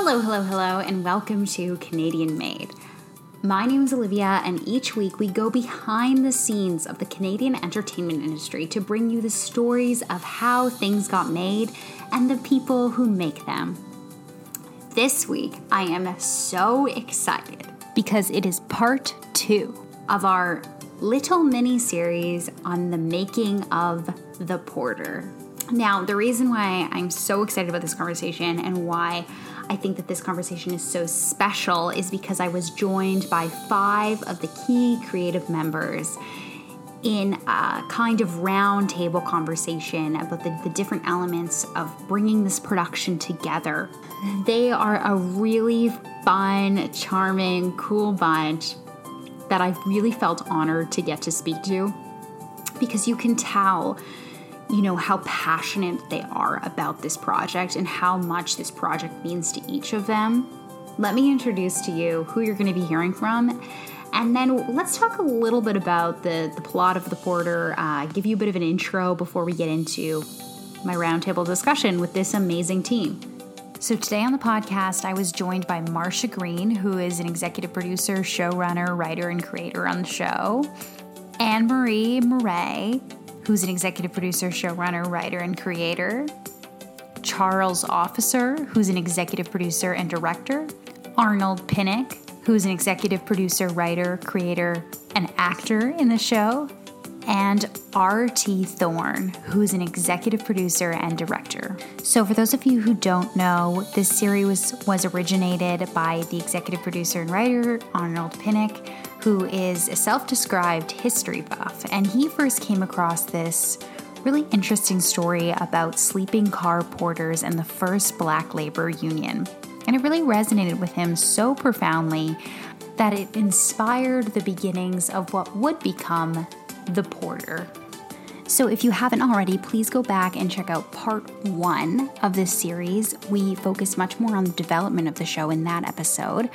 Hello, hello, hello, and welcome to Canadian Made. My name is Olivia, and each week we go behind the scenes of the Canadian entertainment industry to bring you the stories of how things got made and the people who make them. This week, I am so excited because it is part two of our little mini series on the making of the porter. Now, the reason why I'm so excited about this conversation and why I think that this conversation is so special is because I was joined by five of the key creative members in a kind of roundtable conversation about the, the, different elements of bringing this production together. They are a really fun, charming, cool bunch that I really felt honored to get to speak to because you can tell you know, how passionate they are about this project and how much this project means to each of them. Let me introduce to you who you're going to be hearing from. And then let's talk a little bit about the, the plot of The Porter, uh, give you a bit of an intro before we get into my roundtable discussion with this amazing team. So, today on the podcast, I was joined by Marsha Greene, who is an executive producer, showrunner, writer, and creator on the show, Annmarie Morais, who's an executive producer, showrunner, writer, and creator, Charles Officer, who's an executive producer and director, Arnold Pinnock, who's an executive producer, writer, creator, and actor in the show, and R.T. Thorne, who's an executive producer and director. So, for those of you who don't know, this series was, was originated by the executive producer and writer Arnold Pinnock, who is a self described history buff, and he first came across this really interesting story about sleeping car porters and the first black labor union. And it really resonated with him so profoundly that it inspired the beginnings of what would become the porter. So, if you haven't already, please go back and check out part one of this series. We focus much more on the development of the show in that episode.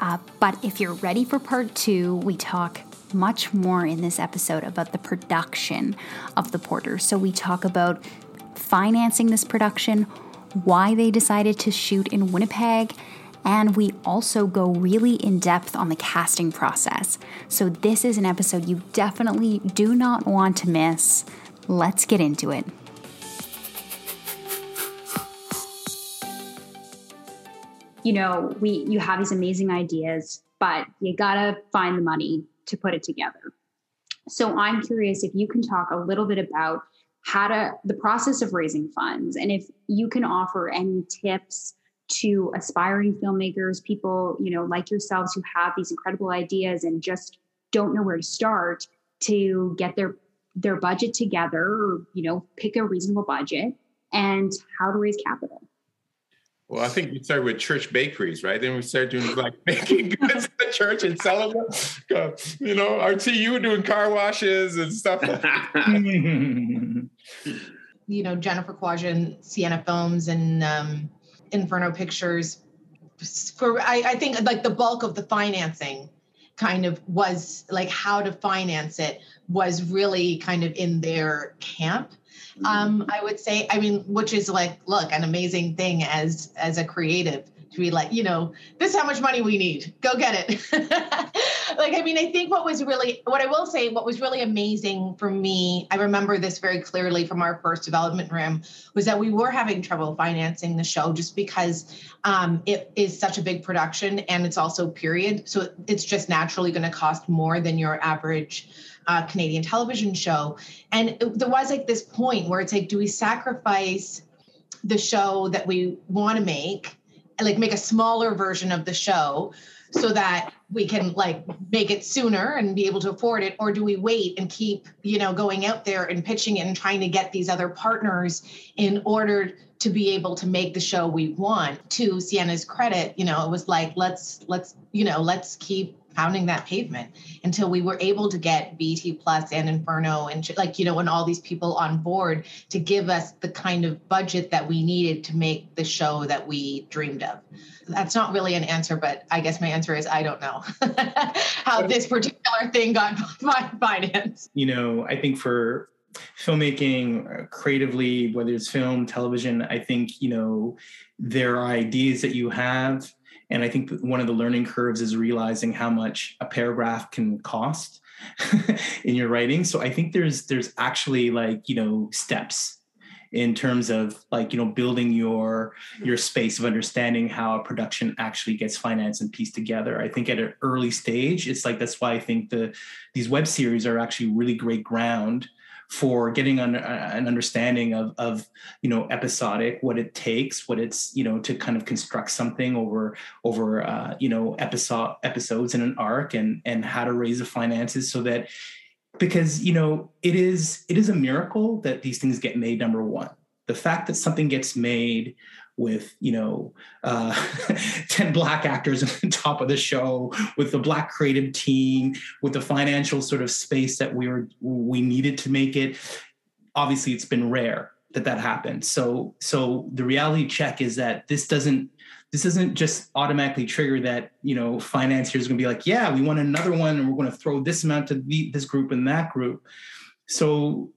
Uh, but if you're ready for part two, we talk much more in this episode about the production of the Porter. So we talk about financing this production, why they decided to shoot in Winnipeg, and we also go really in depth on the casting process. So this is an episode you definitely do not want to miss. Let's get into it. You know, we you have these amazing ideas, but you gotta find the money to put it together. So I'm curious if you can talk a little bit about how to the process of raising funds and if you can offer any tips to aspiring filmmakers, people, you know, like yourselves who have these incredible ideas and just don't know where to start to get their their budget together or, you know, pick a reasonable budget and how to raise capital. Well, I think we started with church bakeries, right? Then we started doing like baking goods in the church and selling them. You know, RT, you were doing car washes and stuff. you know, Jennifer Kawaja, Sienna Films, and um, Inferno Pictures. For I, I think like the bulk of the financing kind of was like how to finance it was really kind of in their camp um, I would say. I mean, which is like, look, an amazing thing as as a creative to be like, you know, this is how much money we need. Go get it. like, I mean, I think what was really, what I will say, what was really amazing for me, I remember this very clearly from our first development room, was that we were having trouble financing the show just because um, it is such a big production and it's also period. So it's just naturally going to cost more than your average uh, Canadian television show. And it, there was like this point where it's like, do we sacrifice the show that we want to make, like make a smaller version of the show so that we can like make it sooner and be able to afford it? Or do we wait and keep you know going out there and pitching it and trying to get these other partners in order to be able to make the show we want? To sienna's credit you know it was like let's let's you know let's keep pounding that pavement until we were able to get BET Plus and Inferno and like you know and all these people on board to give us the kind of budget that we needed to make the show that we dreamed of. That's not really an answer, but I guess my answer is I don't know how this particular thing got financed. You know, I think for filmmaking creatively, whether it's film, television, I think, you know, there are ideas that you have. And I think one of the learning curves is realizing how much a paragraph can cost in your writing. So I think there's there's actually like, you know, steps in terms of like you know building your your space of understanding how a production actually gets financed and pieced together. I think at an early stage it's like that's why i think the these web series are actually really great ground for getting an, an understanding of, of you know episodic what it takes what it's you know to kind of construct something over over uh, you know episode episodes in an arc and and how to raise the finances so that because you know it is it is a miracle that these things get made number one. The fact that something gets made with you know uh, 10 black actors on top of the show with the black creative team with the financial sort of space that we were we needed to make it obviously it's been rare that that happened. So so the reality check is that this doesn't this doesn't just automatically trigger that you know financiers going to be like yeah we want another one and we're going to throw this amount to the, this group and that group. So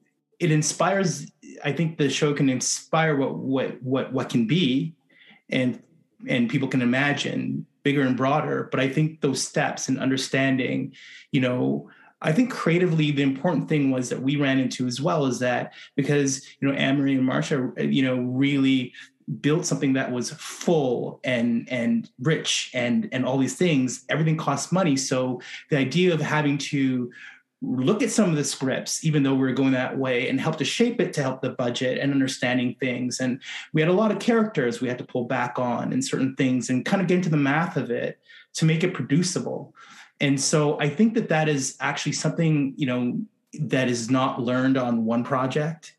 it inspires i think the show can inspire what what what what can be and and people can imagine bigger and broader but i think those steps and understanding you know I think creatively, the important thing was that we ran into as well is that because you know Annmarie and Marsha, you know, really built something that was full and and rich and and all these things everything costs money. So the idea of having to look at some of the scripts even though we are going that way and help to shape it to help the budget and understanding things. And we had a lot of characters we had to pull back on and certain things and kind of get into the math of it to make it producible. And so i think that that is actually something you know that is not learned on one project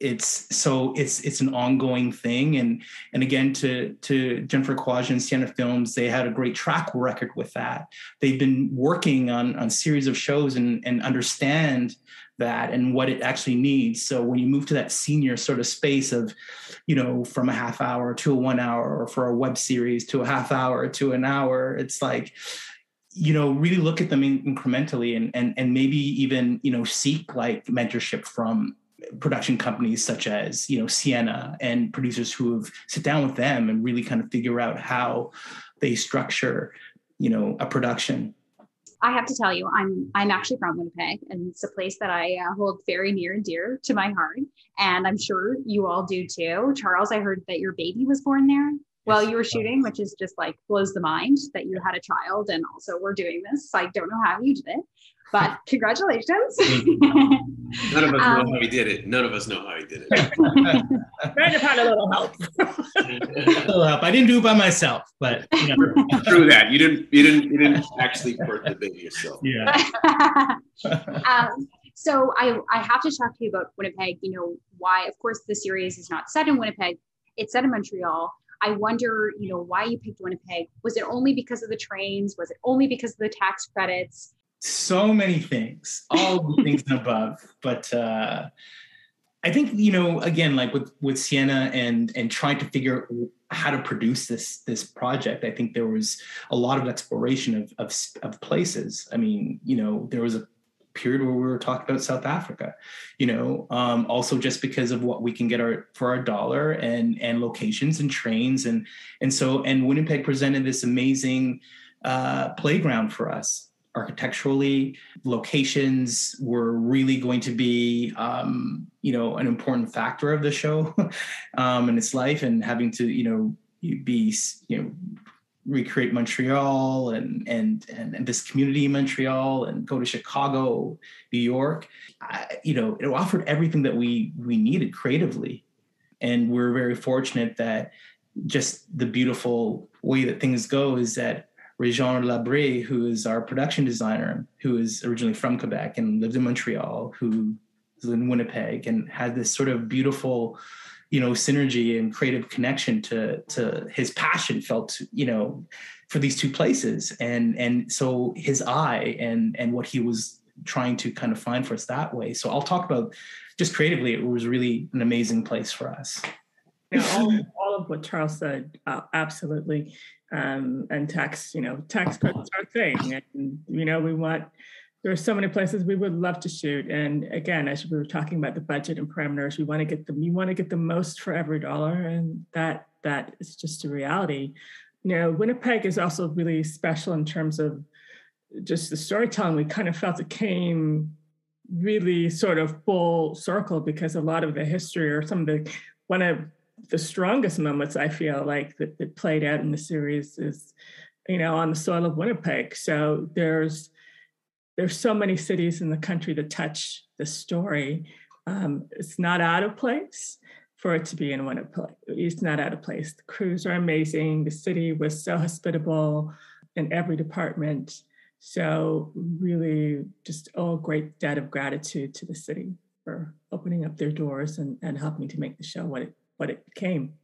it's so it's it's an ongoing thing. And and again to to jennifer Kawaja and sienna films they had a great track record with that. They've been working on on series of shows and and understand that and what it actually needs. So when you move to that senior sort of space of you know from a half hour to a one hour or for a web series to a half hour to an hour it's like you know really look at them incrementally and and and maybe even you know seek like mentorship from production companies such as you know Sienna and producers who have sit down with them and really kind of figure out how they structure you know a production I have to tell you, I'm I'm actually from Winnipeg, and it's a place that I uh, hold very near and dear to my heart, and I'm sure you all do too. Charles, I heard that your baby was born there while you were shooting, which is just like blows the mind that you had a child, and also we're doing this. I don't know how you did it, but congratulations. None of us um, know how he did it. None of us know how he did it. Might have had a little help. a little help. I didn't do it by myself, but you know. True that. You didn't. You didn't. You didn't actually birth the baby yourself. Yeah. um, so I I have to talk to you about Winnipeg. You know why? Of course, the series is not set in Winnipeg. It's set in Montreal. I wonder, you know, why you picked Winnipeg. Was it only because of the trains? Was it only because of the tax credits? So many things, all the things and above. But uh, I think you know, again, like with with Sienna and and trying to figure how to produce this this project, I think there was a lot of exploration of of, of places. I mean, you know, there was a period where we were talking about South Africa, you know, um, also just because of what we can get our for our dollar and and locations and trains and and so and Winnipeg presented this amazing uh, playground for us architecturally. Locations were really going to be, um, you know, an important factor of the show um, and its life, and having to, you know, be, you know, recreate Montreal and, and and and this community in Montreal and go to Chicago, New York. I, you know, it offered everything that we we needed creatively, and we're very fortunate that just the beautiful way that things go is that Réjean Labrie, who is our production designer, who is originally from Quebec and lived in Montreal, who is in Winnipeg and had this sort of beautiful, you know, synergy and creative connection to to his passion felt, you know, for these two places. And and so his eye and and what he was trying to kind of find for us that way. So I'll talk about just creatively, it was really an amazing place for us. Yeah, all, all of what Charles said, uh, absolutely um, and tax, you know, tax cuts are a thing. And, you know, we want there are so many places we would love to shoot. And again, as we were talking about the budget and parameters, we want to get them, you want to get the most for every dollar. And that that is just a reality. You know, Winnipeg is also really special in terms of just the storytelling. We kind of felt it came really sort of full circle because a lot of the history or some of the one of the strongest moments I feel like that, that played out in the series is, you know, on the soil of Winnipeg. So there's there's so many cities in the country that touch the story. Um, it's not out of place for it to be in Winnipeg. It's not out of place. The crews are amazing. The city was so hospitable in every department. So really just oh great debt of gratitude to the city for opening up their doors and, and helping to make the show what it what it became.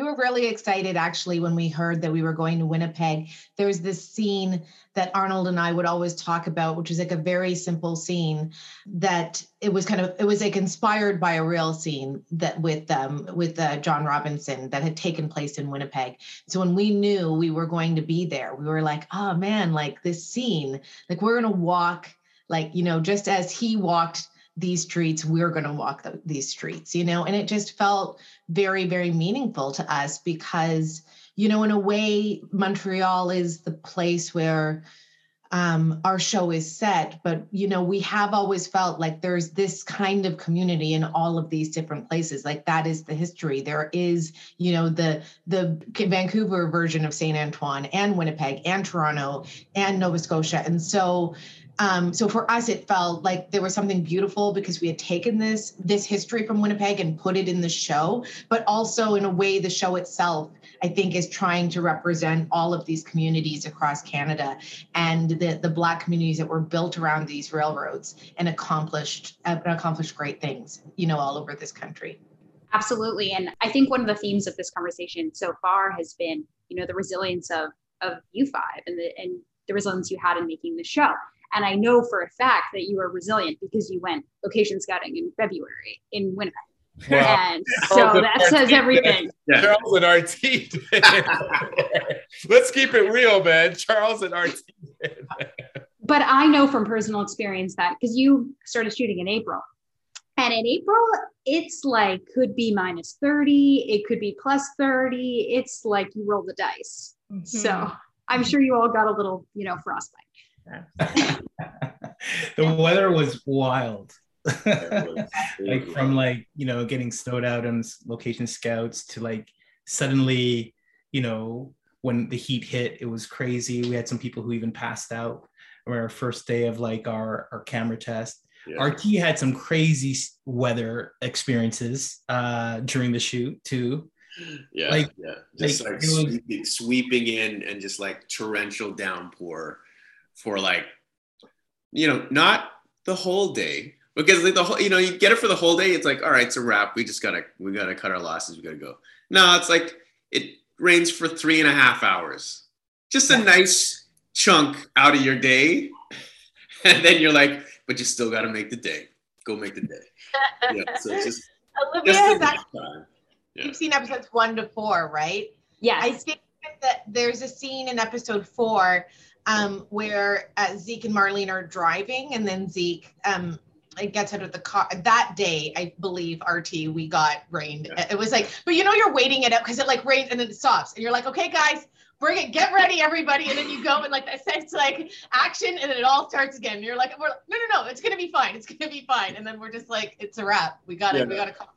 We were really excited actually when we heard that we were going to Winnipeg. There's this scene that Arnold and I would always talk about, which is like a very simple scene that it was kind of it was like inspired by a real scene that with um with uh, John Robinson that had taken place in Winnipeg. So when we knew we were going to be there, we were like, oh man, like this scene, like we're gonna walk like you know just as he walked these streets we're going to walk the, these streets you know? And it just felt very very meaningful to us because you know in a way montreal is the place where um, our show is set but you know we have always felt like there's this kind of community in all of these different places like that is the history. There is you know the the vancouver version of saint antoine and winnipeg and toronto and nova scotia. And so um, so for us, it felt like there was something beautiful because we had taken this this history from Winnipeg and put it in the show, but also in a way, the show itself, I think, is trying to represent all of these communities across Canada and the the Black communities that were built around these railroads and accomplished accomplished great things, you know, all over this country. Absolutely, and I think one of the themes of this conversation so far has been, you know, the resilience of of you five and the and the resilience you had in making the show. And I know for a fact that you are resilient because you went location scouting in February in Winnipeg. And so that says everything. Yeah. Charles and RT. Let's keep it real, man. Charles and RT. but I know from personal experience that because you started shooting in April. And in April, it's like could be minus 30, it could be plus 30. It's like you roll the dice. Mm-hmm. So I'm sure you all got a little, you know, frostbite. the weather was wild. like from like you know getting snowed out on location scouts to like suddenly you know when the heat hit it was crazy. We had some people who even passed out on our first day of like our our camera test. Yeah. rt had some crazy weather experiences uh during the shoot too. Yeah like yeah. just like, like sweeping, was, sweeping in and just like torrential downpour for like, you know, not the whole day because like the whole, you know, you get it for the whole day. It's like, all right, it's a wrap. We just gotta, we gotta cut our losses. We gotta go. No, it's like it rains for three and a half hours. Just a nice chunk out of your day, and then you're like, but you still got to make the day. Go make the day. Yeah. So just. Olivia just has yeah. You've seen episodes one to four, right? Yeah. I think that there's a scene in episode four um, where uh, Zeke and Marlene are driving, and then Zeke um, gets out of the car. That day, I believe, RT, we got rained. Yeah. It was like, but you know, you're waiting it out because it like rains and then it stops, and you're like, okay, guys, bring it, get ready, everybody, and then you go and like that sense like action, and then it all starts again. And you're like, we're no, no, no, it's gonna be fine, it's gonna be fine, and then we're just like, it's a wrap. We got it, yeah. we got to come.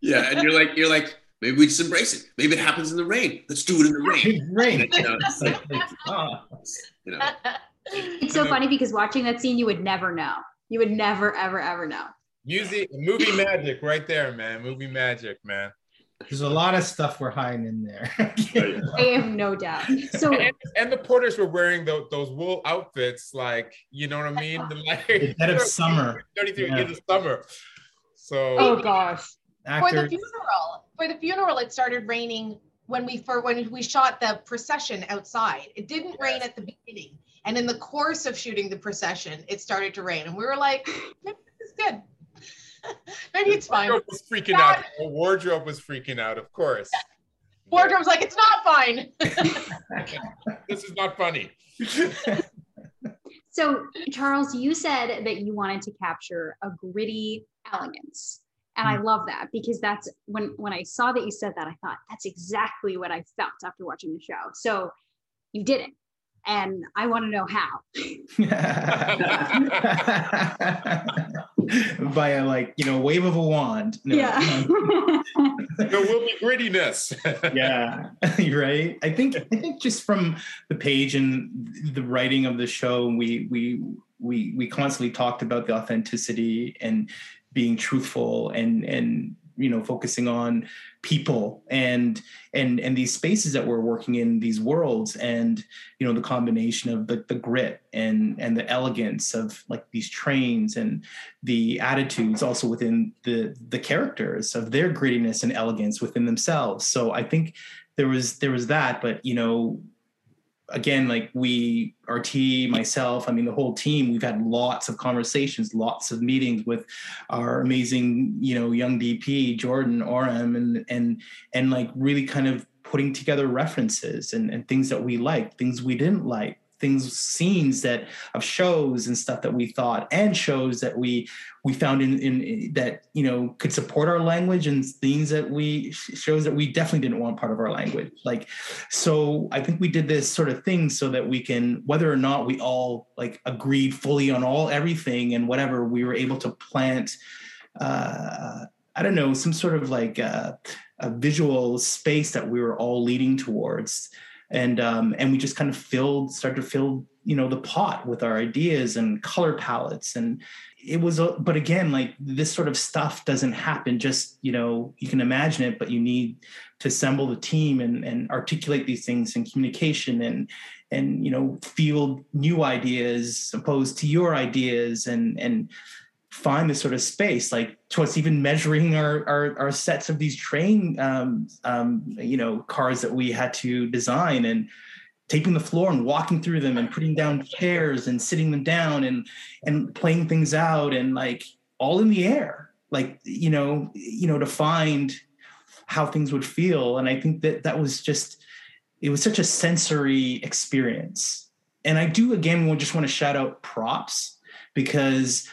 Yeah, and you're like, you're like Maybe we just embrace it. Maybe it happens in the rain. Let's do it in the rain. rain. you know, it's, like, you know. it's so funny because watching that scene, you would never know. You would never, ever, ever know. Music, movie magic, right there, man. Movie magic, man. There's a lot of stuff we're hiding in there. I have no doubt. So and, and the porters were wearing the, those wool outfits, like you know what I mean. The, like, dead of summer. 33 yeah. in the summer. So. Oh gosh for the funeral for the funeral it started raining when we for when we shot the procession outside. It didn't yes. rain at the beginning. And in the course of shooting the procession it started to rain. And we were like maybe this is good. Maybe it's fine. Wardrobe was freaking out. The wardrobe was freaking out of course. Yeah. wardrobe's like it's not fine. This is not funny. So, Charles, you said that you wanted to capture a gritty elegance. And I mm. love that because that's when when I saw that you said that, I thought that's exactly what I felt after watching the show. So you did it. And I want to know how. By a like, you know, wave of a wand. No, yeah. there will be grittiness. yeah. right. I think I think just from the page and the writing of the show, we we we we constantly talked about the authenticity and being truthful and and you know focusing on people and and and these spaces that we're working in these worlds and you know the combination of the, the grit and and the elegance of like these trains and the attitudes also within the the characters of their grittiness and elegance within themselves. So i think there was there was that but you know again, like we, team, myself, I mean, the whole team, we've had lots of conversations, lots of meetings with our amazing, you know, young DP, Jordan, Oram, and, and, and like really kind of putting together references and, and things that we liked, things we didn't like, things scenes that of shows and stuff that we thought and shows that we we found in, in that you know could support our language and things that we shows that we definitely didn't want part of our language. Like so i think we did this sort of thing so that we can whether or not we all like agreed fully on all everything and whatever we were able to plant uh i don't know some sort of like uh, a visual space that we were all leading towards and um, and we just kind of filled started to fill you know the pot with our ideas and color palettes. And it was a, but again like this sort of stuff doesn't happen just you know you can imagine it but you need to assemble the team and, and articulate these things in communication and and you know field new ideas opposed to your ideas and and find this sort of space like to us even measuring our, our, our sets of these train um, um, you know cars that we had to design and taping the floor and walking through them and putting down chairs and sitting them down and and playing things out and like all in the air. Like you know you know to find how things would feel. And i think that that was just it was such a sensory experience. And i do again just want to shout out props because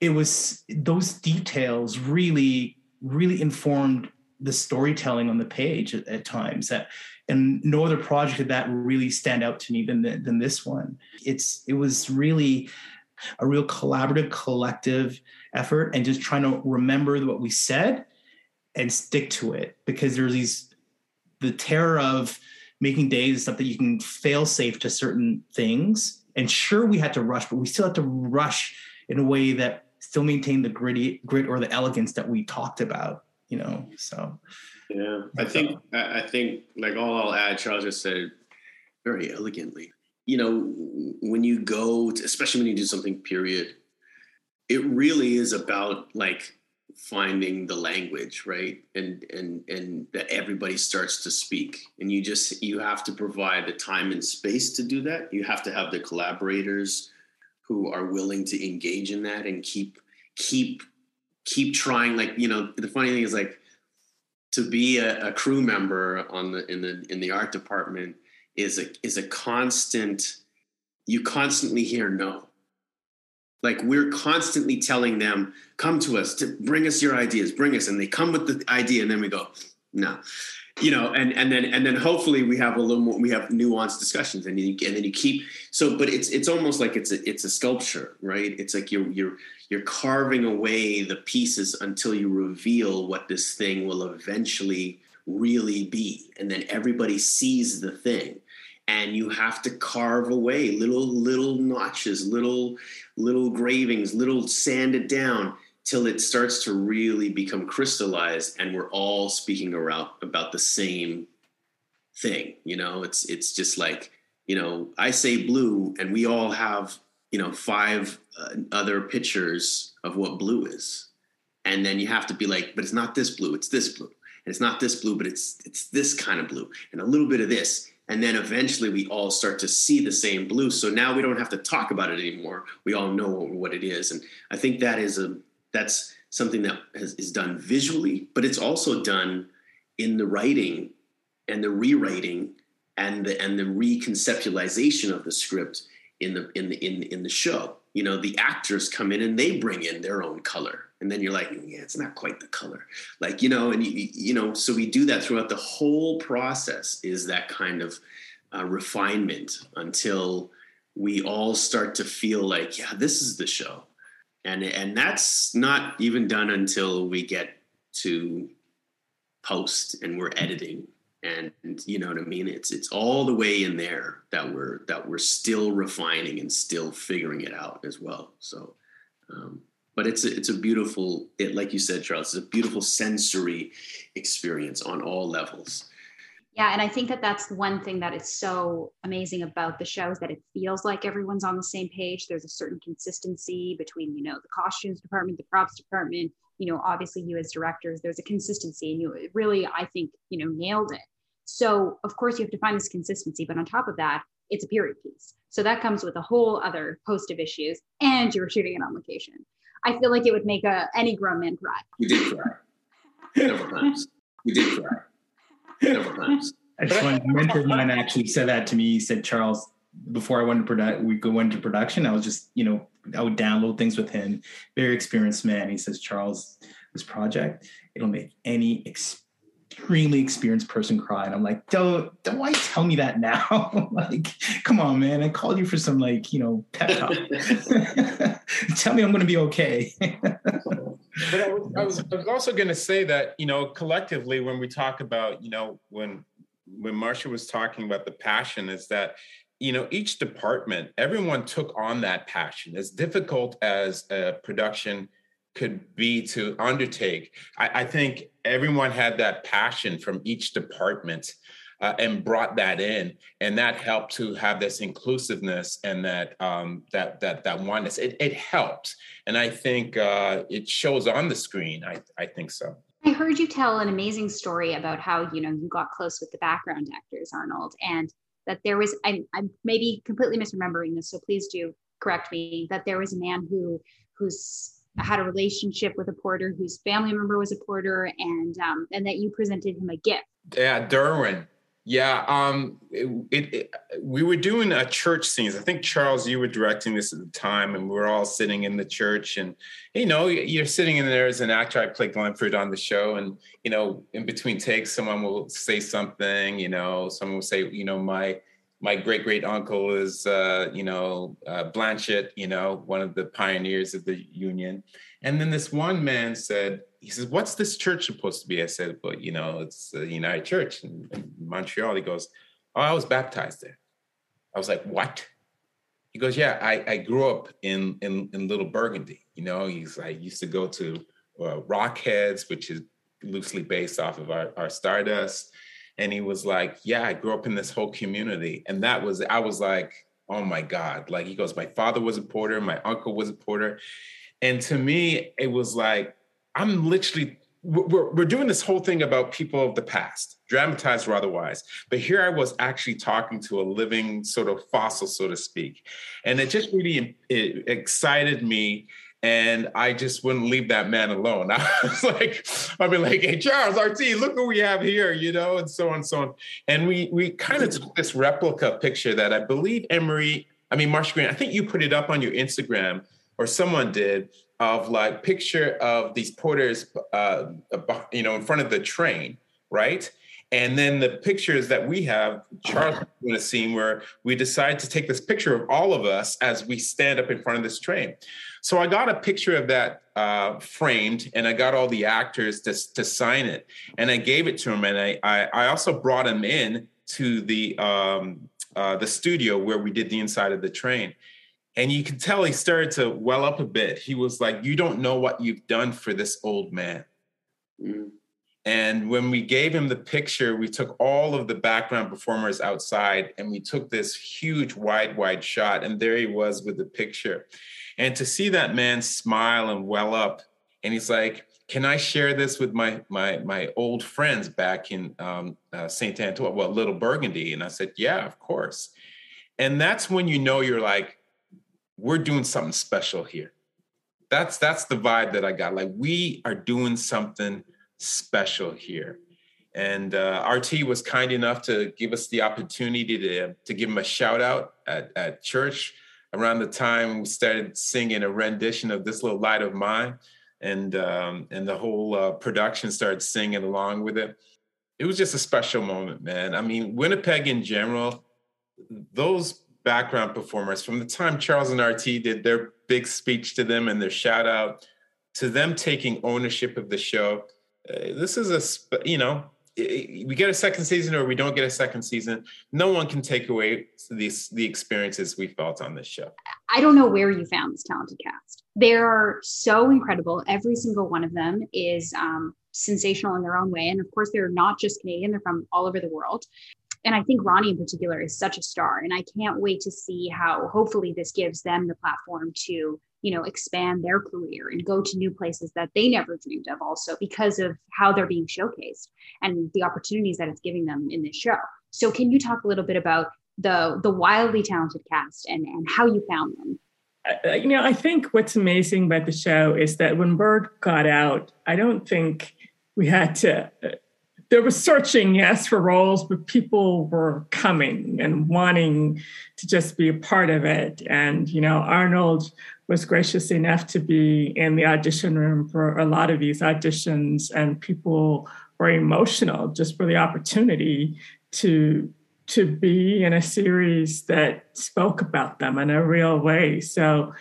it was those details really really informed the storytelling on the page at, at times that and no other project did that really stand out to me than than this one. It's it was really a real collaborative collective effort and just trying to remember what we said and stick to it because there's these the terror of making days stuff that you can fail safe to certain things. And sure we had to rush but we still had to rush in a way that still maintain the gritty grit or the elegance that we talked about you know so. Yeah. I think i think like all i'll add charles just said very elegantly. You know when you go to, especially when you do something period it really is about like finding the language right? And and and that everybody starts to speak. And you just you have to provide the time and space to do that. You have to have the collaborators who are willing to engage in that and keep keep keep trying like you know the funny thing is like to be a, a, crew member on the in the in the art department is a is a constant you constantly hear no. Like we're constantly telling them come to us to bring us your ideas bring us and they come with the idea and then we go no you know, and and then and then hopefully we have a little more we have nuanced discussions and you, and then you keep so but it's it's almost like it's a it's a sculpture, right? It's like you're you're you're carving away the pieces until you reveal what this thing will eventually really be. And then everybody sees the thing. And you have to carve away little little notches, little little gravings, little sanded down till it starts to really become crystallized and we're all speaking around about the same thing you know? It's it's just like you know i say blue and we all have you know five uh, other pictures of what blue is. And then you have to be like but it's not this blue it's this blue. And it's not this blue but it's it's this kind of blue and a little bit of this. And then eventually we all start to see the same blue. So now we don't have to talk about it anymore. We all know what it is. And i think that is a that's something that has, is done visually, but it's also done in the writing and the rewriting and the and the reconceptualization of the script in the in the in in the show. You know, the actors come in and they bring in their own color, and then you're like, yeah, it's not quite the color, like you know, and you, you know, so we do that throughout the whole process. Is that kind of uh, refinement until we all start to feel like, yeah, this is the show, and and that's not even done until we get to post and we're editing. And you know what i mean? It's it's all the way in there that we're that we're still refining and still figuring it out as well. So um, but it's a, it's a beautiful it like you said charles it's a beautiful sensory experience on all levels yeah and i think that that's one thing that is so amazing about the show is that it feels like everyone's on the same page there's a certain consistency between you know the costumes department the props department you know obviously you as directors there's a consistency and you really i think you know nailed it so of course you have to find this consistency, but on top of that, it's a period piece. So that comes with a whole other host of issues, and you're shooting it on location. I feel like it would make a, any grown man cry. We did cry several times. We did cry several times. A mentor of mine actually said that to me. He said, Charles, before I went to produ- we go into production, I was just, you know, I would download things with him. Very experienced man. He says, Charles, this project, it'll make any extremely experienced person cry. And I'm like, don't don't why tell me that now? like, come on, man. I called you for some like, you know, pep talk. tell me I'm gonna be okay. but I was, I was, I was also gonna say that, you know, collectively when we talk about, you know, when when Marsha was talking about the passion, is that you know each department everyone took on that passion as difficult as a production could be to undertake. I, I think everyone had that passion from each department uh, and brought that in, and that helped to have this inclusiveness and that um, that that that oneness. It, it helps, and I think uh, it shows on the screen. I I think so. I heard you tell an amazing story about how you know you got close with the background actors, Arnold, and that there was. I'm, I'm maybe completely misremembering this, so please do correct me. That there was a man who who's had a relationship with a porter whose family member was a porter and um, and that you presented him a gift yeah derwin yeah um it, it, we were doing a church scenes i think charles you were directing this at the time and we were all sitting in the church and you know you're sitting in there as an actor i play glenford on the show and you know in between takes someone will say something you know someone will say you know my my great great uncle is uh, you know uh, Blanchett, you know one of the pioneers of the union. And then this one man said, he says, "What's this church supposed to be?" I said, "But you know, it's the United Church in, in Montreal." He goes, "Oh, I was baptized there." I was like, "What?" He goes, "Yeah, I, I grew up in, in in Little Burgundy. You know, he's I used to go to uh, Rockheads, which is loosely based off of our, our Stardust." and he was like, "Yeah, I grew up in this whole community," and that was I was like, "Oh my god!" Like he goes, "My father was a porter, my uncle was a porter," and to me, it was like I'm literally we're, we're doing this whole thing about people of the past, dramatized or otherwise. But here I was actually talking to a living sort of fossil, so to speak. And it just really it excited me and I just wouldn't leave that man alone. I was like, I'd be like, "Hey, Charles, RT, look what we have here," you know, and so on and so on. And we we kind of took this replica picture that I believe Emery, I mean Marsha Greene, I think you put it up on your Instagram or someone did of like picture of these porters, uh, you know, in front of the train, right? And then the pictures that we have, Charles in a scene where we decide to take this picture of all of us as we stand up in front of this train. So I got a picture of that uh, framed, and I got all the actors to, to sign it, and I gave it to him, and I I, I also brought him in to the um, uh, the studio where we did the inside of the train. And you can tell he started to well up a bit. He was like, You don't know what you've done for this old man. Mm. And when we gave him the picture, we took all of the background performers outside and we took this huge wide, wide shot. And there he was with the picture. And to see that man smile and well up, and he's like, can I share this with my my my old friends back in um, uh, Saint Antoine, well, Little Burgundy? And I said, yeah, of course. And that's when you know you're like, we're doing something special here. That's that's the vibe that I got. Like we are doing something special here. And uh, RT was kind enough to give us the opportunity to, to give him a shout out at, at church around the time we started singing a rendition of "This Little Light of Mine," and um, and the whole uh, production started singing along with it. It was just a special moment, man. I mean, Winnipeg in general, those background performers from the time Charles and RT did their big speech to them and their shout out to them taking ownership of the show. Uh, this is a you know we get a second season or we don't get a second season, no one can take away these the experiences we felt on this show. I don't know where you found this talented cast. They're so incredible. Every single one of them is um, sensational in their own way, and of course, they're not just Canadian; they're from all over the world. And I think Ronnie in particular is such a star, and I can't wait to see how hopefully this gives them the platform to you know expand their career and go to new places that they never dreamed of also because of how they're being showcased and the opportunities that it's giving them in this show. So can you talk a little bit about the the wildly talented cast and and how you found them? You know i think what's amazing about the show is that when bird got out i don't think we had to uh, there was searching, yes, for roles, but people were coming and wanting to just be a part of it. And, you know, Arnold was gracious enough to be in the audition room for a lot of these auditions, and people were emotional just for the opportunity to to be in a series that spoke about them in a real way. So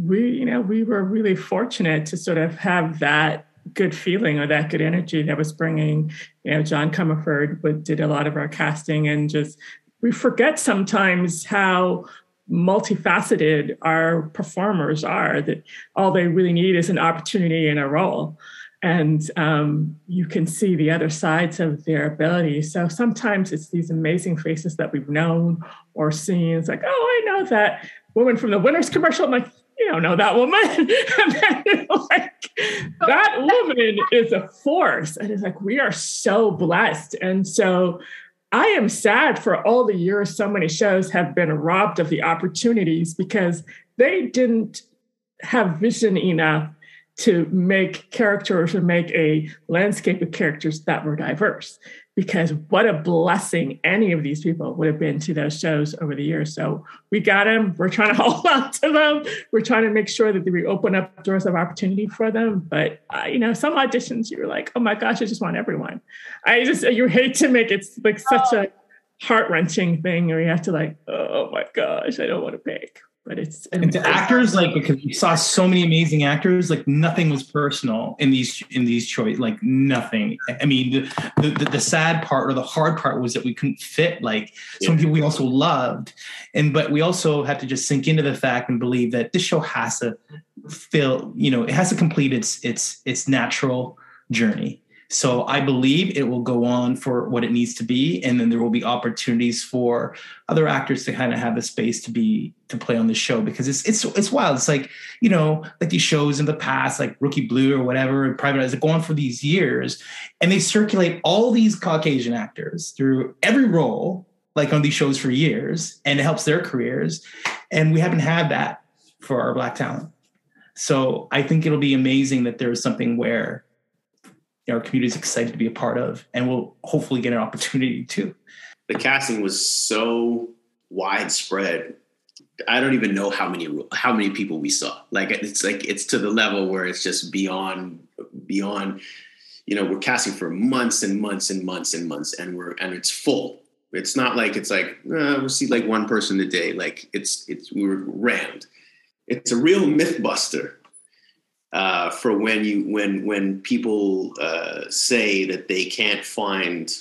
we, you know, we were really fortunate to sort of have that good feeling or that good energy that was bringing, you know, John Comerford did a lot of our casting and just we forget sometimes how multifaceted our performers are that all they really need is an opportunity and a role. And um, you can see the other sides of their ability. So sometimes it's these amazing faces that we've known or seen. It's like oh i know that woman from the winners commercial. I'm like you don't know that woman. Like oh, that woman is a force. And it's like we are so blessed. And so I am sad for all the years so many shows have been robbed of the opportunities because they didn't have vision enough to make characters or make a landscape of characters that were diverse because what a blessing any of these people would have been to those shows over the years. So we got them. We're trying to hold on to them. We're trying to make sure that we open up doors of opportunity for them. But uh, you know, some auditions you're like, oh my gosh, I just want everyone. I just you hate to make it like such a heart wrenching thing, or you have to like, oh my gosh, I don't want to pick but it's and to actors like because we saw so many amazing actors like nothing was personal in these in these choice like nothing. I mean the, the, the sad part or the hard part was that we couldn't fit like yeah. some people we also loved. And but we also had to just sink into the fact and believe that this show has to fill you know it has to complete its its its natural journey so I believe it will go on for what it needs to be, and then there will be opportunities for other actors to kind of have the space to be to play on the show because it's it's it's wild. It's like you know, like these shows in the past, like Rookie Blue or whatever, Private Eyes, go on for these years, and they circulate all these Caucasian actors through every role, like on these shows for years, and it helps their careers. And we haven't had that for our black talent. So I think it'll be amazing that there's something where our community is excited to be a part of, and we'll hopefully get an opportunity too. The casting was so widespread. I don't even know how many how many people we saw. Like it's like it's to the level where it's just beyond beyond. You know, we're casting for months and months and months and months, and we're and it's full. It's not like it's like uh, we'll see like one person a day. Like it's it's we were rammed. It's a real myth buster uh, for when you when when people uh, say that they can't find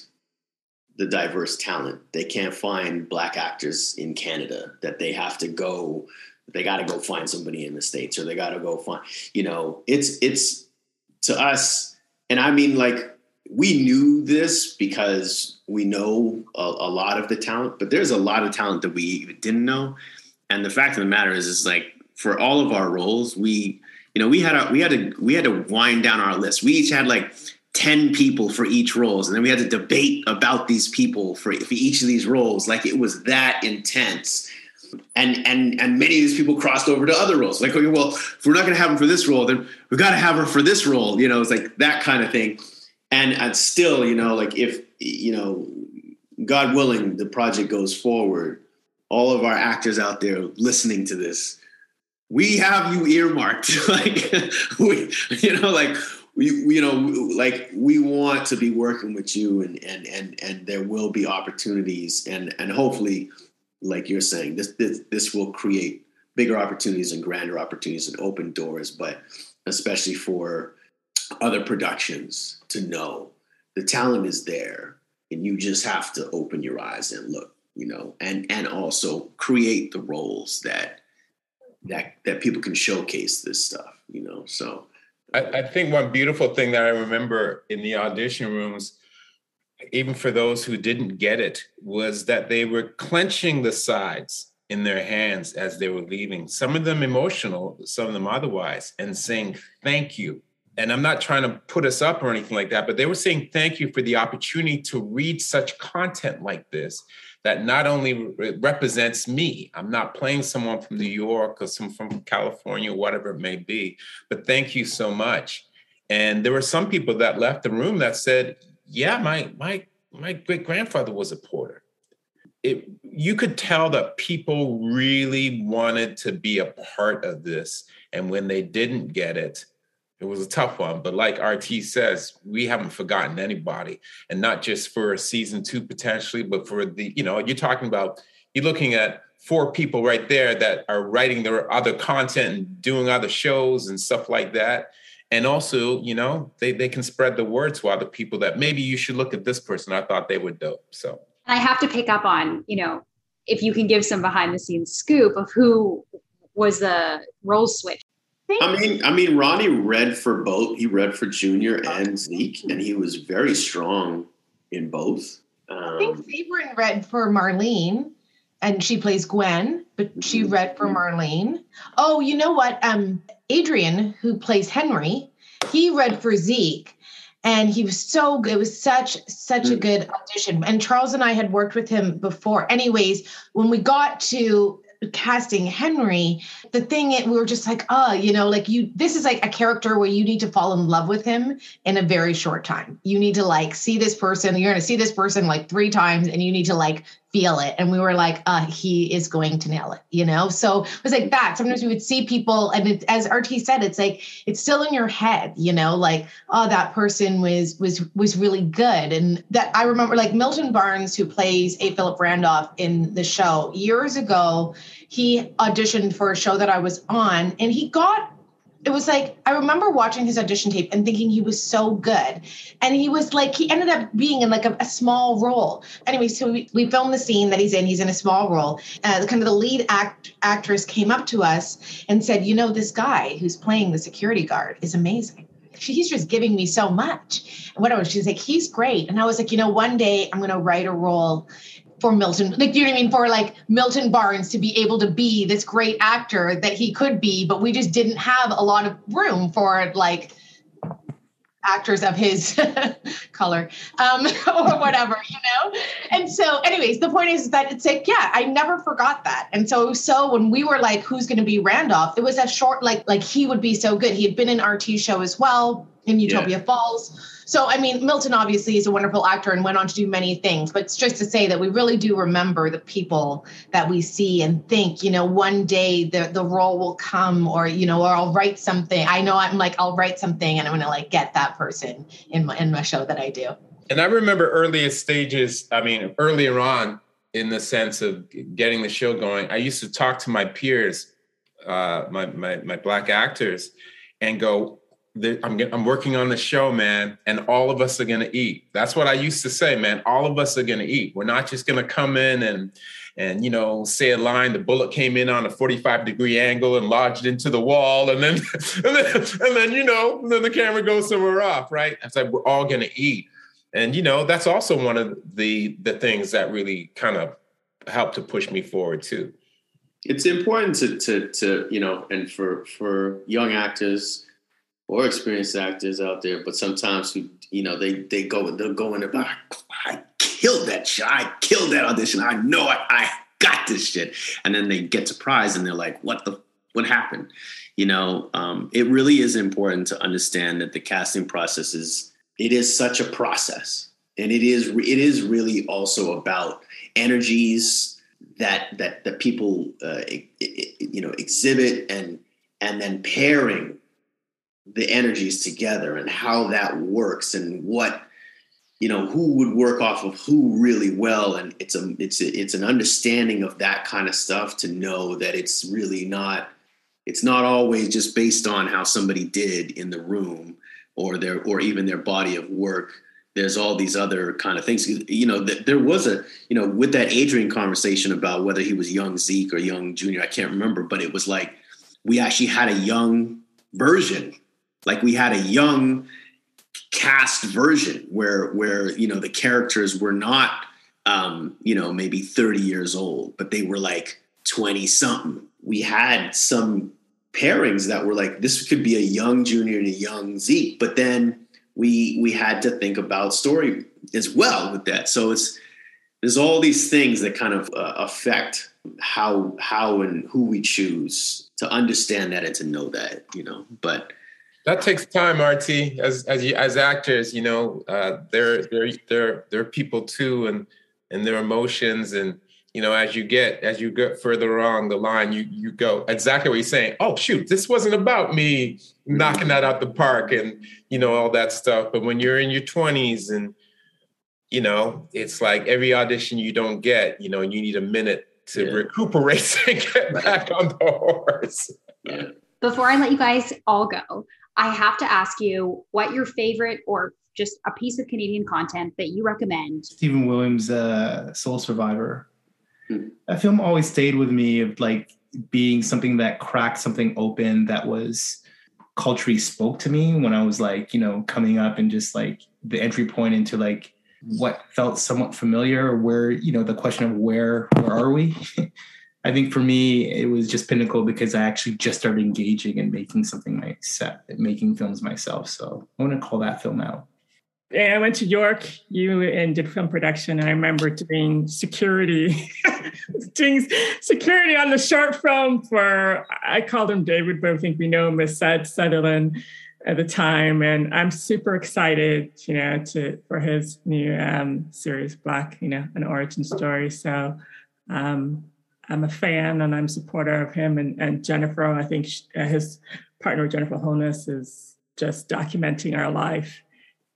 the diverse talent, they can't find black actors in Canada, that they have to go, they got to go find somebody in the states, or they got to go find, you know, it's it's to us, and I mean like we knew this because we know a, a lot of the talent, but there's a lot of talent that we didn't know, and the fact of the matter is, is like for all of our roles, we you know, we had a, we had to we had to wind down our list. We each had like 10 people for each roles and then we had to debate about these people for, for each of these roles. Like it was that intense. And and and many of these people crossed over to other roles. Like okay well if we're not going to have them for this role then we got to have her for this role you know it's like that kind of thing. And and still you know like if you know god willing the project goes forward. All of our actors out there listening to this, we have you earmarked. like we, you know, like we, you know, like we want to be working with you, and and and and there will be opportunities, and and hopefully, like you're saying, this this this will create bigger opportunities and grander opportunities and open doors, but especially for other productions to know the talent is there and you just have to open your eyes and look you know and and also create the roles that that that people can showcase this stuff you know so. I, I think one beautiful thing that i remember in the audition rooms even for those who didn't get it was that they were clenching the sides in their hands as they were leaving some of them emotional some of them otherwise and saying thank you. And I'm not trying to put us up or anything like that, but they were saying thank you for the opportunity to read such content like this that not only re- represents me, I'm not playing someone from New York or some from California, whatever it may be, but thank you so much. And there were some people that left the room that said, "Yeah, my my my great grandfather was a porter." It, you could tell that people really wanted to be a part of this, and when they didn't get it, it was a tough one, but like RT says, we haven't forgotten anybody, and not just for season two potentially, but for the you know you're talking about you're looking at four people right there that are writing their other content and doing other shows and stuff like that, and also you know they they can spread the word to other people that maybe you should look at this person. I thought they were dope. So I have to pick up on you know if you can give some behind the scenes scoop of who was the role switch I mean, I mean, Ronnie read for both. He read for Junior and Zeke, and he was very strong in both. Um, I think Sabrin read for Marlene, and she plays Gwen, but she mm-hmm. read for Marlene. Oh, you know what? Um, Adrian, who plays Henry, he read for Zeke, and he was so good. It was such such a mm. good audition. And Charles and I had worked with him before. Anyways, when we got to casting Henry, the thing it, we were just like, oh, you know, like you, this is like a character where you need to fall in love with him in a very short time. You need to like see this person, you're going to see this person like three times and you need to like feel it. And we were like, uh, he is going to nail it, you know? So it was like that. Sometimes we would see people, and it, as RT said, it's like, it's still in your head, you know, like, oh, that person was, was, was really good. And that I remember like Milton Barnes, who plays A. Philip Randolph in the show years ago, he auditioned for a show that I was on and he got it was like I remember watching his audition tape and thinking he was so good. And he was like, he ended up being in like a, a small role. Anyway, so we, we filmed the scene that he's in. He's in a small role. Uh, kind of the lead act actress came up to us and said, you know, this guy who's playing the security guard is amazing. He's just giving me so much. And whatever. She's like, he's great. And I was like, you know, one day I'm going to write a role for Milton, like, you know what I mean? For like Milton Barnes to be able to be this great actor that he could be, but we just didn't have a lot of room for like actors of his color um, or whatever, you know? And so, anyways, the point is that it's like, yeah, I never forgot that. And so, so when we were like, who's going to be Randolph, it was a short, like, like he would be so good. He had been in RT show as well in Utopia yeah. Falls. So, I mean, Milton obviously is a wonderful actor and went on to do many things, but it's just to say that we really do remember the people that we see and think, you know, one day the, the role will come or, you know, or I'll write something. I know I'm like, I'll write something and I'm going to like get that person in my, in my show that I do. And I remember earliest stages, I mean, earlier on in the sense of getting the show going, I used to talk to my peers, uh, my, my, my black actors and go, I'm, I'm working on the show, man, and all of us are going to eat. That's what I used to say, man. All of us are going to eat. We're not just going to come in and and you know say a line. The bullet came in on a 45 degree angle and lodged into the wall, and then and then, and then you know then the camera goes somewhere off, right? It's like we're all going to eat, and you know that's also one of the the things that really kind of helped to push me forward too. It's important to to to you know, and for for young actors or experienced actors out there, but sometimes who you know they they go they'll go in about I killed that shit, I killed that audition, I know I, I got this shit, and then they get surprised and they're like, what the what happened? You know, um, it really is important to understand that the casting process is it is such a process, and it is it is really also about energies, that that that people uh, you know exhibit and and then pairing the energies together and how that works and what you know who would work off of who really well. And it's a it's a, it's an understanding of that kind of stuff to know that it's really not it's not always just based on how somebody did in the room or their or even their body of work. There's all these other kind of things. You know th- there was a you know with that adrian conversation about whether he was young zeke or young junior i can't remember but it was like we actually had a young version like we had a young cast version where where you know the characters were not um you know maybe 30 years old but they were like 20 something we had some pairings that were like this could be a young junior and a young zeke but then we we had to think about story as well with that. So it's there's all these things that kind of uh, affect how how and who we choose to understand that and to know that you know but that takes time, RT. As as you, as actors, you know, uh, they're they're they're they're people too, and and their emotions, and you know, as you get as you get further along the line, you you go exactly what you're saying. Oh shoot, this wasn't about me knocking that out the park, and you know all that stuff. But when you're in your 20s, and you know, it's like every audition you don't get, you know, and you need a minute to yeah. recuperate and get back on the horse. Yeah. Before I let you guys all go, I have to ask you what your favorite or just a piece of Canadian content that you recommend. Stephen Williams' uh, Soul Survivor. Hmm. That film always stayed with me of like being something that cracked something open that was culturally spoke to me when I was like, you know, coming up and just like the entry point into like what felt somewhat familiar, where, you know, the question of where, where are we? I think for me, it was just pinnacle because I actually just started engaging and making something myself, making films myself. So I want to call that film out. I went to York, you and did film production, and I remember doing security, doing security on the short film for I called him David, but I think we know him as Sudz Sutherland at the time, and I'm super excited, you know, to for his new um, series Black, you know, an origin story. So um, I'm a fan and I'm supporter of him and, and Jennifer. I think she, uh, his partner Jennifer Holness is just documenting our life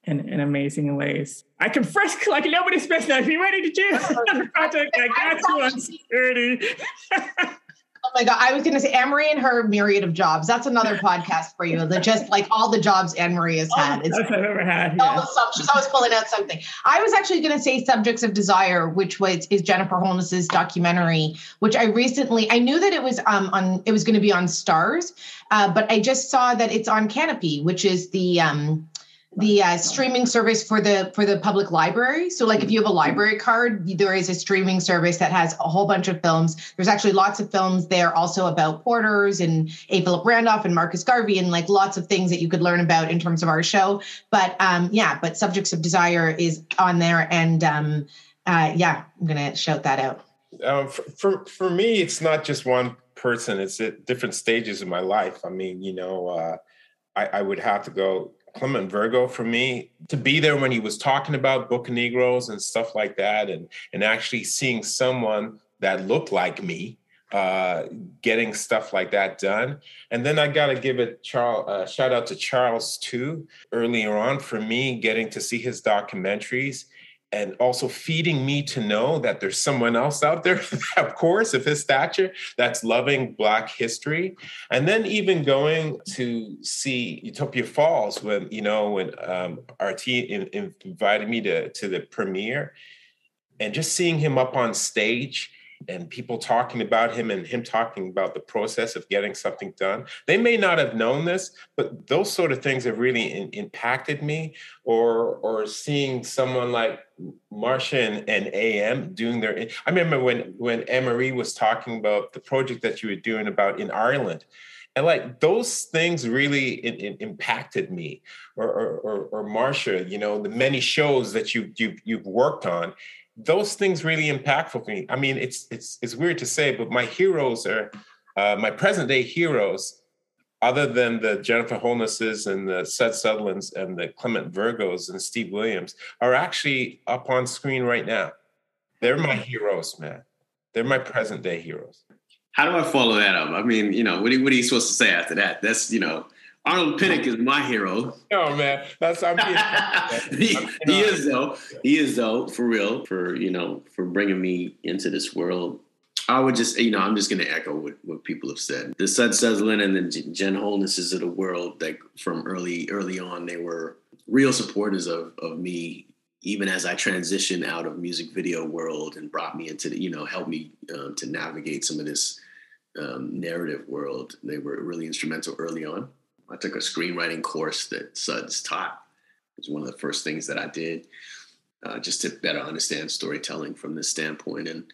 in, in amazing ways. I can frisk like nobody's business. Be ready to do another project. I got you on security. God! I was going to say Annmarie and her myriad of jobs. That's another podcast for you. That just like all the jobs Annmarie has had. It's, I've ever had. Yeah. She's always pulling out something. I was actually going to say Subjects of Desire, which was is Jennifer Holness's documentary, which I recently I knew that it was um on it was going to be on stars, uh, but I just saw that it's on Kanopy, which is the um the uh, streaming service for the for the public library. So, like if you have a library card, there is a streaming service that has a whole bunch of films. There's actually lots of films there also about porters and A. Philip Randolph and Marcus Garvey and like lots of things that you could learn about in terms of our show. But um, yeah, but Subjects of Desire is on there, and um, uh, yeah, I'm gonna shout that out. Um, for, for for me, it's not just one person; it's at different stages of my life. I mean, you know, uh, I, I would have to go Clement Virgo for me to be there when he was talking about Book of Negroes and stuff like that, and and actually seeing someone that looked like me uh, getting stuff like that done. And then I got to give it Charles uh, shout out to Charles too. Earlier on, for me, getting to see his documentaries and also feeding me to know that there's someone else out there, of course, of his stature, that's loving Black history. And then even going to see Utopia Falls when, you know, when um, RT in, in invited me to, to the premiere and just seeing him up on stage and people talking about him and him talking about the process of getting something done. They may not have known this, but those sort of things have really in, impacted me. Or or seeing someone like Marsha and, and AM doing their. I remember when when Emery was talking about the project that you were doing about in Ireland. And like those things really in, in impacted me, or, or, or, or Marsha, you know, the many shows that you, you you've worked on, those things really impactful for me. I mean, it's it's it's weird to say, but my heroes are uh, my present day heroes, other than the Jennifer Holnesses and the Sudz Sutherlands and the Clement Virgos and Steve Williams, are actually up on screen right now. They're my heroes, man. They're my present day heroes. How do I follow that up? I mean, you know, what are, what are you supposed to say after that? That's, you know, Arnold Pinnock is my hero. Oh man, that's I'm he, he is though. He is though for real for you know for bringing me into this world. I would just you know I'm just going to echo what, what people have said. The Sudz Sutherland and the Jen Holnesses of the world that from early early on they were real supporters of of me even as I transitioned out of music video world and brought me into the, you know helped me um, to navigate some of this um, narrative world. They were really instrumental early on. I took a screenwriting course that Sudz taught. It was one of the first things that I did uh, just to better understand storytelling from this standpoint. And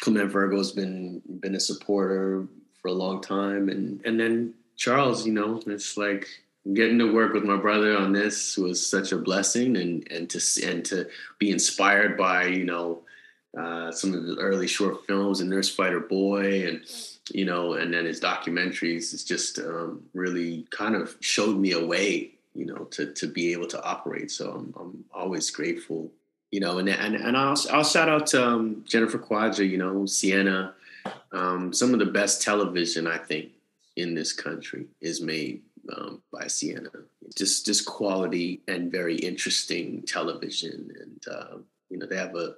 Clement Virgo's been been a supporter for a long time, and and then Charles, you know, it's like getting to work with my brother on this was such a blessing, and and to and to be inspired by you know uh, some of the early short films and Nurse Fighter Boy and you know, and then his documentaries is just um, really kind of showed me a way, you know, to to be able to operate. So I'm I'm always grateful, you know, and and and I'll I'll shout out to um, Jennifer Kawaja, you know, Sienna, um, some of the best television I think in this country is made um, by Sienna. Just just quality and very interesting television, and uh, you know they have a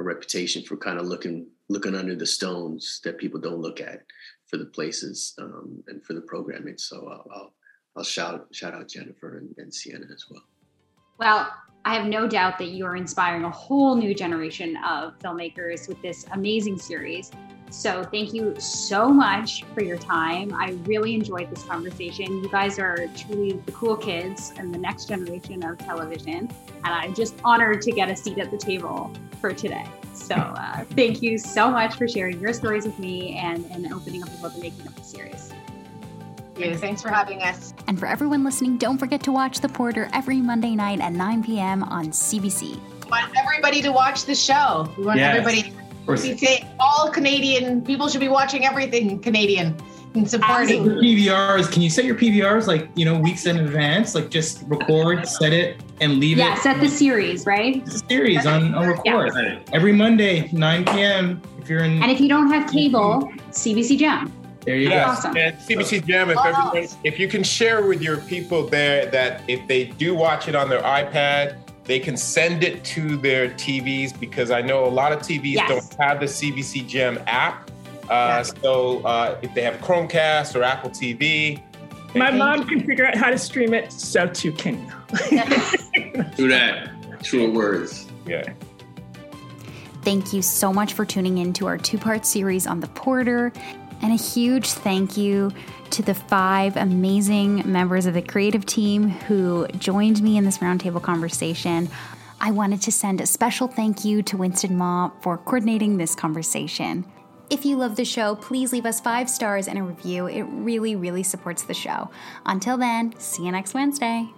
a reputation for kind of looking looking under the stones that people don't look at for the places um, and for the programming. So I'll, I'll, I'll shout shout out Jennifer and, and Sienna as well. Well, I have no doubt that you are inspiring a whole new generation of filmmakers with this amazing series. So, thank you so much for your time. I really enjoyed this conversation. You guys are truly the cool kids and the next generation of television. And I'm just honored to get a seat at the table for today. So, uh, thank you so much for sharing your stories with me and, and opening up about the making of the series. You. Thanks for having us. And for everyone listening, don't forget to watch The Porter every Monday night at 9 p.m. on CBC. We want everybody to watch the show. We want yes. everybody we say all Canadian people should be watching everything Canadian and supporting. PVRs. Can you set your PVRs like you know weeks in advance? Like just record, set it, and leave yeah, it. Yeah, set the series, right? The series on, on record yeah. every Monday, 9 p.m. If you're in. And if you don't have cable, CBC Gem. There you yes, go. Awesome. And CBC Gem, if everyone, if you can share with your people there that if they do watch it on their iPad, they can send it to their TVs because I know a lot of TVs yes. don't have the CBC Gem app. Uh, yes. So uh, if they have Chromecast or Apple TV, my mom can figure out how to stream it. So too can you. Do that. True words. Yeah. Thank you so much for tuning in to our two part series on the Porter. And a huge thank you to the five amazing members of the creative team who joined me in this roundtable conversation. I wanted to send a special thank you to Winston Ma for coordinating this conversation. If you love the show, please leave us five stars and a review. It really, really supports the show. Until then, see you next Wednesday.